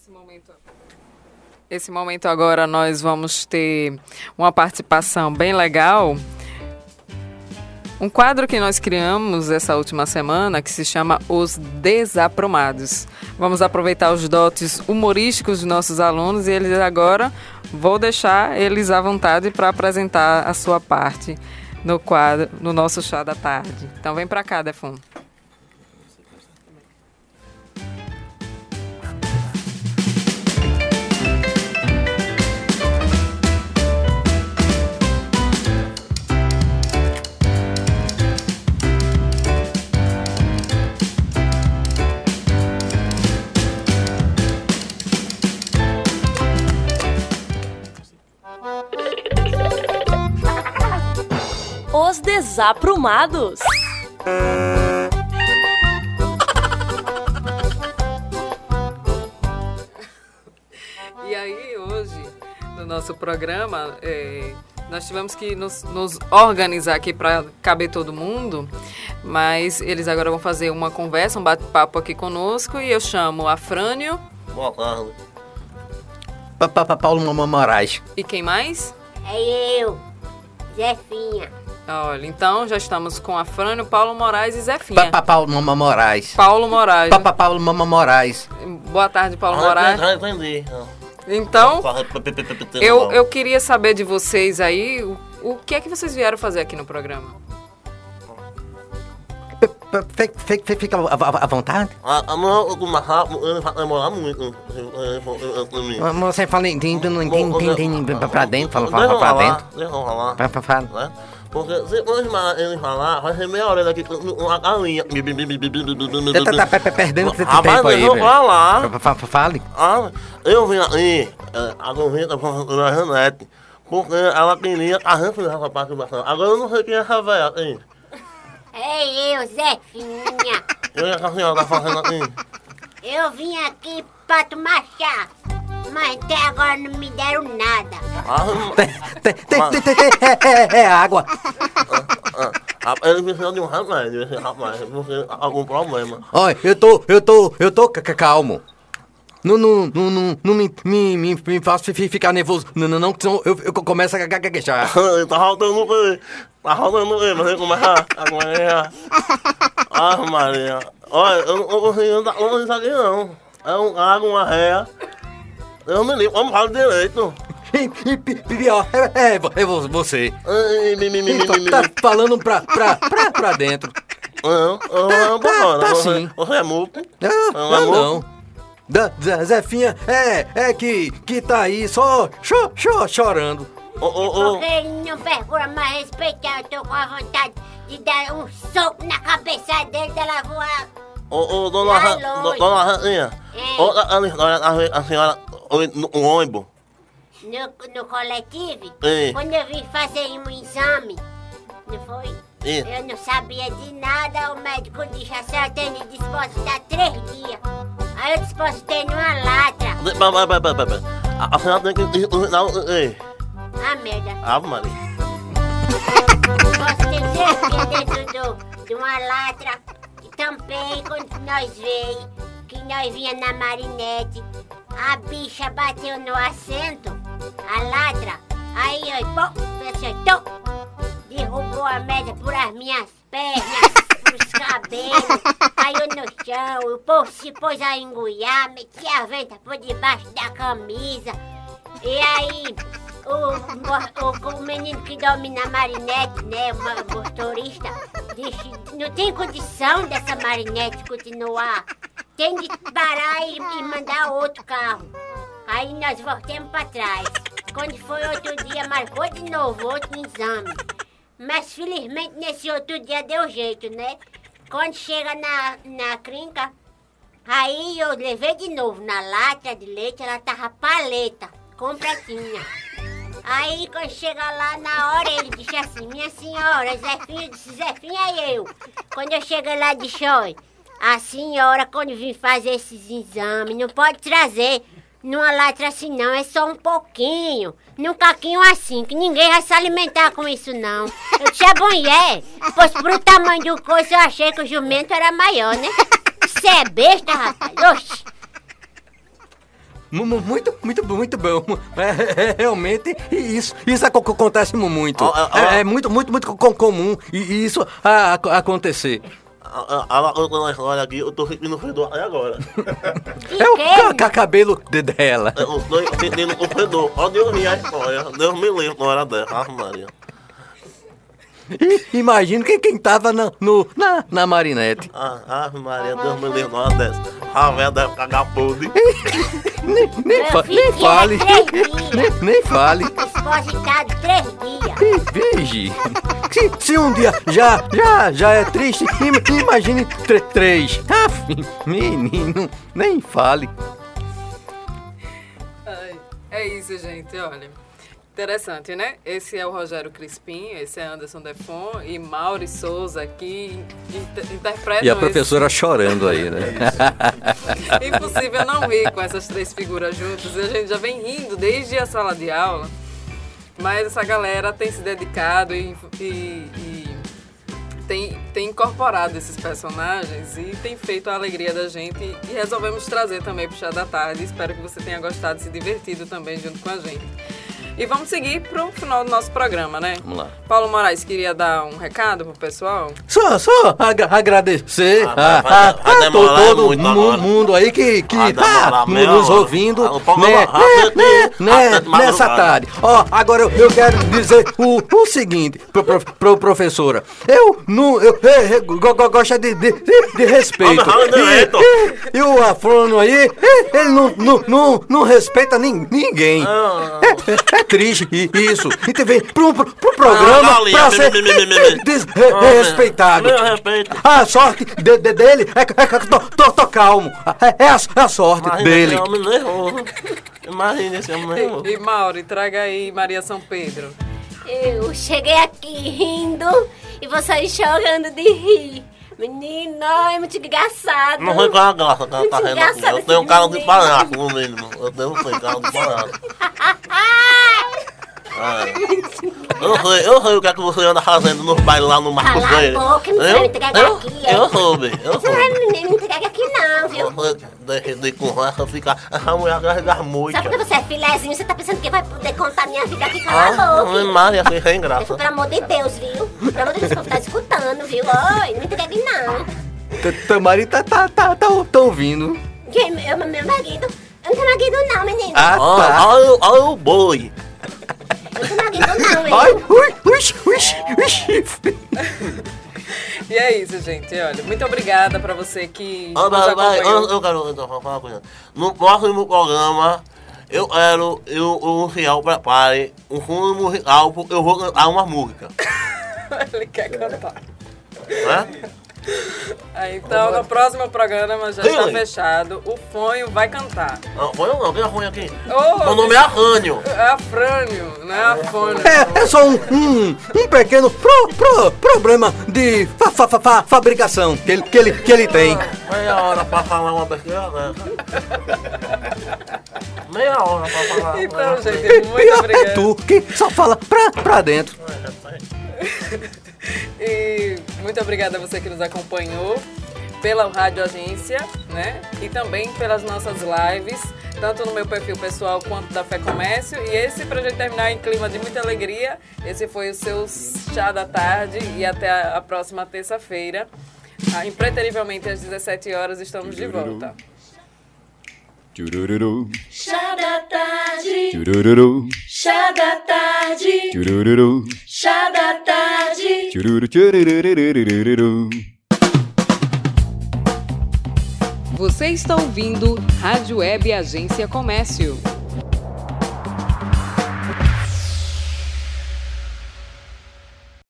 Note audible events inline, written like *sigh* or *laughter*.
Esse momento, esse momento agora nós vamos ter uma participação bem legal. Um quadro que nós criamos essa última semana que se chama Os Desaprumados. Vamos aproveitar os dotes humorísticos dos nossos alunos e eles agora vou deixar eles à vontade para apresentar a sua parte no quadro, no nosso chá da tarde. Então vem para cá, Defon. Os Desaprumados. *laughs* E aí, hoje, no nosso programa, é, nós tivemos que nos, nos organizar aqui para caber todo mundo, mas eles agora vão fazer uma conversa, um bate-papo aqui conosco e eu chamo a Frânio Boa tarde. Pa- pa- pa- Paulo Mamã Moraes. e quem mais? É eu, Zefinha. Olha, então já estamos com a Frânio, Paulo Moraes e Zefinha. Pa- pa- Paulo Mamã Moraes. Paulo Moraes. Pa- pa- Paulo Mamã Moraes. Boa tarde, Paulo Ah, Moraes. Entendi. Então, Fala- eu, eu queria saber de vocês aí o, o que é que vocês vieram fazer aqui no programa. Pra mim. Mas Você fala tem- tem- tem- pra dentro, fala, fala eu pra dentro. Deixa eu falar. Pra- pra- fala. Né? Porque se hoje ele falar, vai ser meia hora daqui com uma galinha. Você tá- tá pe- pe- perdendo esse tempo aí, deixa eu velho. falar. Fa- fa- fa- Fale. Ah, eu vim aí, é, a convite da Janete, porque ela queria a gente nessa participação. Agora eu não sei quem é essa velha aí. É eu, Zefinha. *laughs* E o que a senhora tá fazendo aqui? Eu vim aqui pra tomar chá, mas até agora não me deram nada. Ah, Tem- tem- tem- tem- tem- tem- É é- é água. ah, ah, ele precisa de um remédio, esse rapaz, porque algum problema. Olha, eu tô, eu tô, eu tô ca- ca- calmo. Não, não, não, não, não me, me, me, me faça fi- ficar nervoso. Não, não, não, senão eu, eu começo a ga- ga- gaguejar. tá faltando o quê? Tá faltando o quê? Você começa a ganhar. Ah, Maria. Olha, eu não tô conseguindo dar conta disso aqui não. É um água, uma réia. Eu me ligo, vamos falar direito. E, e pi- pior, é, é, vo- é vo- você. Tá falando pra, pra, pra, pra dentro. Não, eu vou Tá, embora. tá Você, sim. você é muco? Não, Não, não, não. Da, da Zefinha é, é que, que tá aí só cho, cho, chorando. Ô, ô, ô. Porque ele não procura mais respeitar, eu tô com a vontade de dar um soco na cabeça dele, dela voar. Ô, ô, dona, Vai Ra- dona Rainha. É. História da a senhora no ônibus. No, no coletivo, É. quando eu vim fazer um exame, não foi? É. Eu não sabia de nada, o médico disse, a senhora tem de depositar três dias. Aí eu depositei numa latra. De- Pera, pera, pera, pera, pera. A, a senhora tem que depositar o... Ah, merda. Ave Maria. Três dias dentro de uma latra. E tampei quando nós veio, que nós vinha na marinete. A bicha bateu no assento, a latra. Aí eu, pô, acertou. Derrubou a mesa por as minhas pernas, os cabelos. Chão, o povo se pôs a engoiar, metia a venta por debaixo da camisa. E aí, o, o, o menino que domina a marinete, né, o mo- motorista, disse, não tem condição dessa marinete continuar. Tem de parar e, e mandar outro carro. Aí nós voltamos pra trás. Quando foi outro dia, marcou de novo outro exame. Mas felizmente nesse outro dia deu jeito, né? Quando chega na, na clínica, aí eu levei de novo na lata de leite, ela tava paleta, completinha. Aí quando chega lá na hora, ele disse assim, minha senhora, Zefinha, disse, Zefinha e eu. Quando eu cheguei lá, disse, olha, a senhora quando vim fazer esses exames, não pode trazer numa latra assim não, é só um pouquinho. Num caquinho assim, que ninguém vai se alimentar com isso não. Eu disse, é bom é. Pois pro tamanho do coice eu achei que o jumento era maior, né? Você é besta, rapaz. Oxi. mu- mu- muito, muito, muito bom. É, é, realmente, isso, isso aco- acontece mu- muito. Ó, ó, ó. É, é muito, muito, muito co- comum isso a- a- acontecer. Ela contando a história aqui, eu tô sentindo fedor até agora. É o quê? ca- ca- cabelo de- dela. Eu estou sentindo o fedor. Ó, Deus me a história. Deus me livre na hora dessa. Ah, Maria. *laughs* E Imagina quem, quem tava na, no, na, na marinete. Ah, ah, Maria, Deus me livre na hora dessa. A velha deve cagar podre. *laughs* Nem, nem, fa- nem tinha fale. Nem, nem fale. Expositado três dias. Vige. Se, se um dia já, já, já é triste, im- imagine tre- três. Aff, menino, nem fale. Ai, É isso, gente, olha. Interessante, né? Esse é o Rogério Crispim, esse é Anderson Defon e Mauri Souza aqui inter- interpretam E a esse- professora chorando aí, né? *laughs* Impossível não rir com essas três figuras juntas. A gente já vem rindo desde a sala de aula. Mas essa galera tem se dedicado e, e- e tem, tem incorporado esses personagens e tem feito a alegria da gente. E resolvemos trazer também pro Chá da Tarde. Espero que você tenha gostado e se divertido também junto com a gente. E vamos seguir pro final do nosso programa, né? Vamos lá. Paulo Moraes queria dar um recado pro pessoal. Só, só agra- agradecer Ah, a, a- a to- todo muito mu- agora. mundo aí que, que tá nos ouvindo Ah, né, né, né, né, nessa tarde. Ó, agora eu, eu quero dizer o, o seguinte, pro, pro, pro professora. Eu não. Eu, eu, eu go- gosto de, de, de- de respeito. E, e, e o Afrônio aí, ele não, não, não, não respeita nin- ninguém. Ah. É, é triste isso. E te vem pro, pro, pro programa Ah, galinha, pra ser me- me- me- me- des- Ah, re- respeitado. Meu respeito. A sorte de, de- dele é que é tô, tô, tô calmo. É, é a, é a sorte Imagina dele. esse homem nervoso. Imagina esse homem nervoso. E Mauri, traga aí Maria São Pedro. Eu cheguei aqui rindo e vocês chorando de rir. Menino, é muito engraçado. Não foi com a graça que ela tá rindo aqui. Eu tenho esse cara de menino. palhaço, no mínimo. Eu tenho sei, cara de palhaço. *laughs* É. Eu sei, eu sei o que é que você anda fazendo nos bailes lá no Marco Cala a Freire. boca, não Eu- vai me entregar eu- aqui, é? Eu soube, eu Não é soube. menino, não entrega aqui não, viu? Você deixa de conversa, fica. Essa mulher carrega muito. Só porque você é filézinho, você tá pensando que vai poder contar minha vida aqui, cala a Ah, boca. Maria, você sem graça. Pelo amor de Deus, viu? Pelo amor de Deus, o povo tá escutando, viu? Oi, não entregue não. T- Tamari tá, tá, tá, tá, tá ouvindo. Quem? Eu, meu marido? Eu não tenho marido não, menino. Ah, tá. Olha olha o- olha o boi. Ai, ui, ui, ui, ui. E é isso, gente. Olha, muito obrigada pra você que Ah, nos vai, vai, acompanhou. eu, eu quero então, falar uma coisa. No próximo programa, eu quero, eu, o Luciano prepare um fundo musical, porque eu vou cantar uma música. *laughs* Ele quer cantar. Né? *laughs* Então, no próximo programa já está fechado. O Fonho vai cantar. Não, foi eu não, quem foi aqui? Ô, Meu nome é Arrânio. É a Frânio, não é a Fônio. É, é só um, um, um pequeno pro, pro, problema de fa, fa, fa, fa- fabricação que ele, que, ele, que ele tem. Meia hora pra falar uma besteira dessa. Meia hora pra falar. Então, gente, muito Pior é tu que só fala pra, pra dentro. Muito obrigada a você que nos acompanhou pela Rádio Agência, né? E também pelas nossas lives, tanto no meu perfil pessoal quanto da Fé Comércio. E esse, pra gente terminar em clima de muita alegria, esse foi o seu chá da tarde e até a, próxima terça-feira. Ah, impreterivelmente às 17 horas estamos de volta. Chá da tarde, chá da tarde, churururu, chá da tarde. chururu, churururururururu. Você está ouvindo Rádio Web Agência Comércio.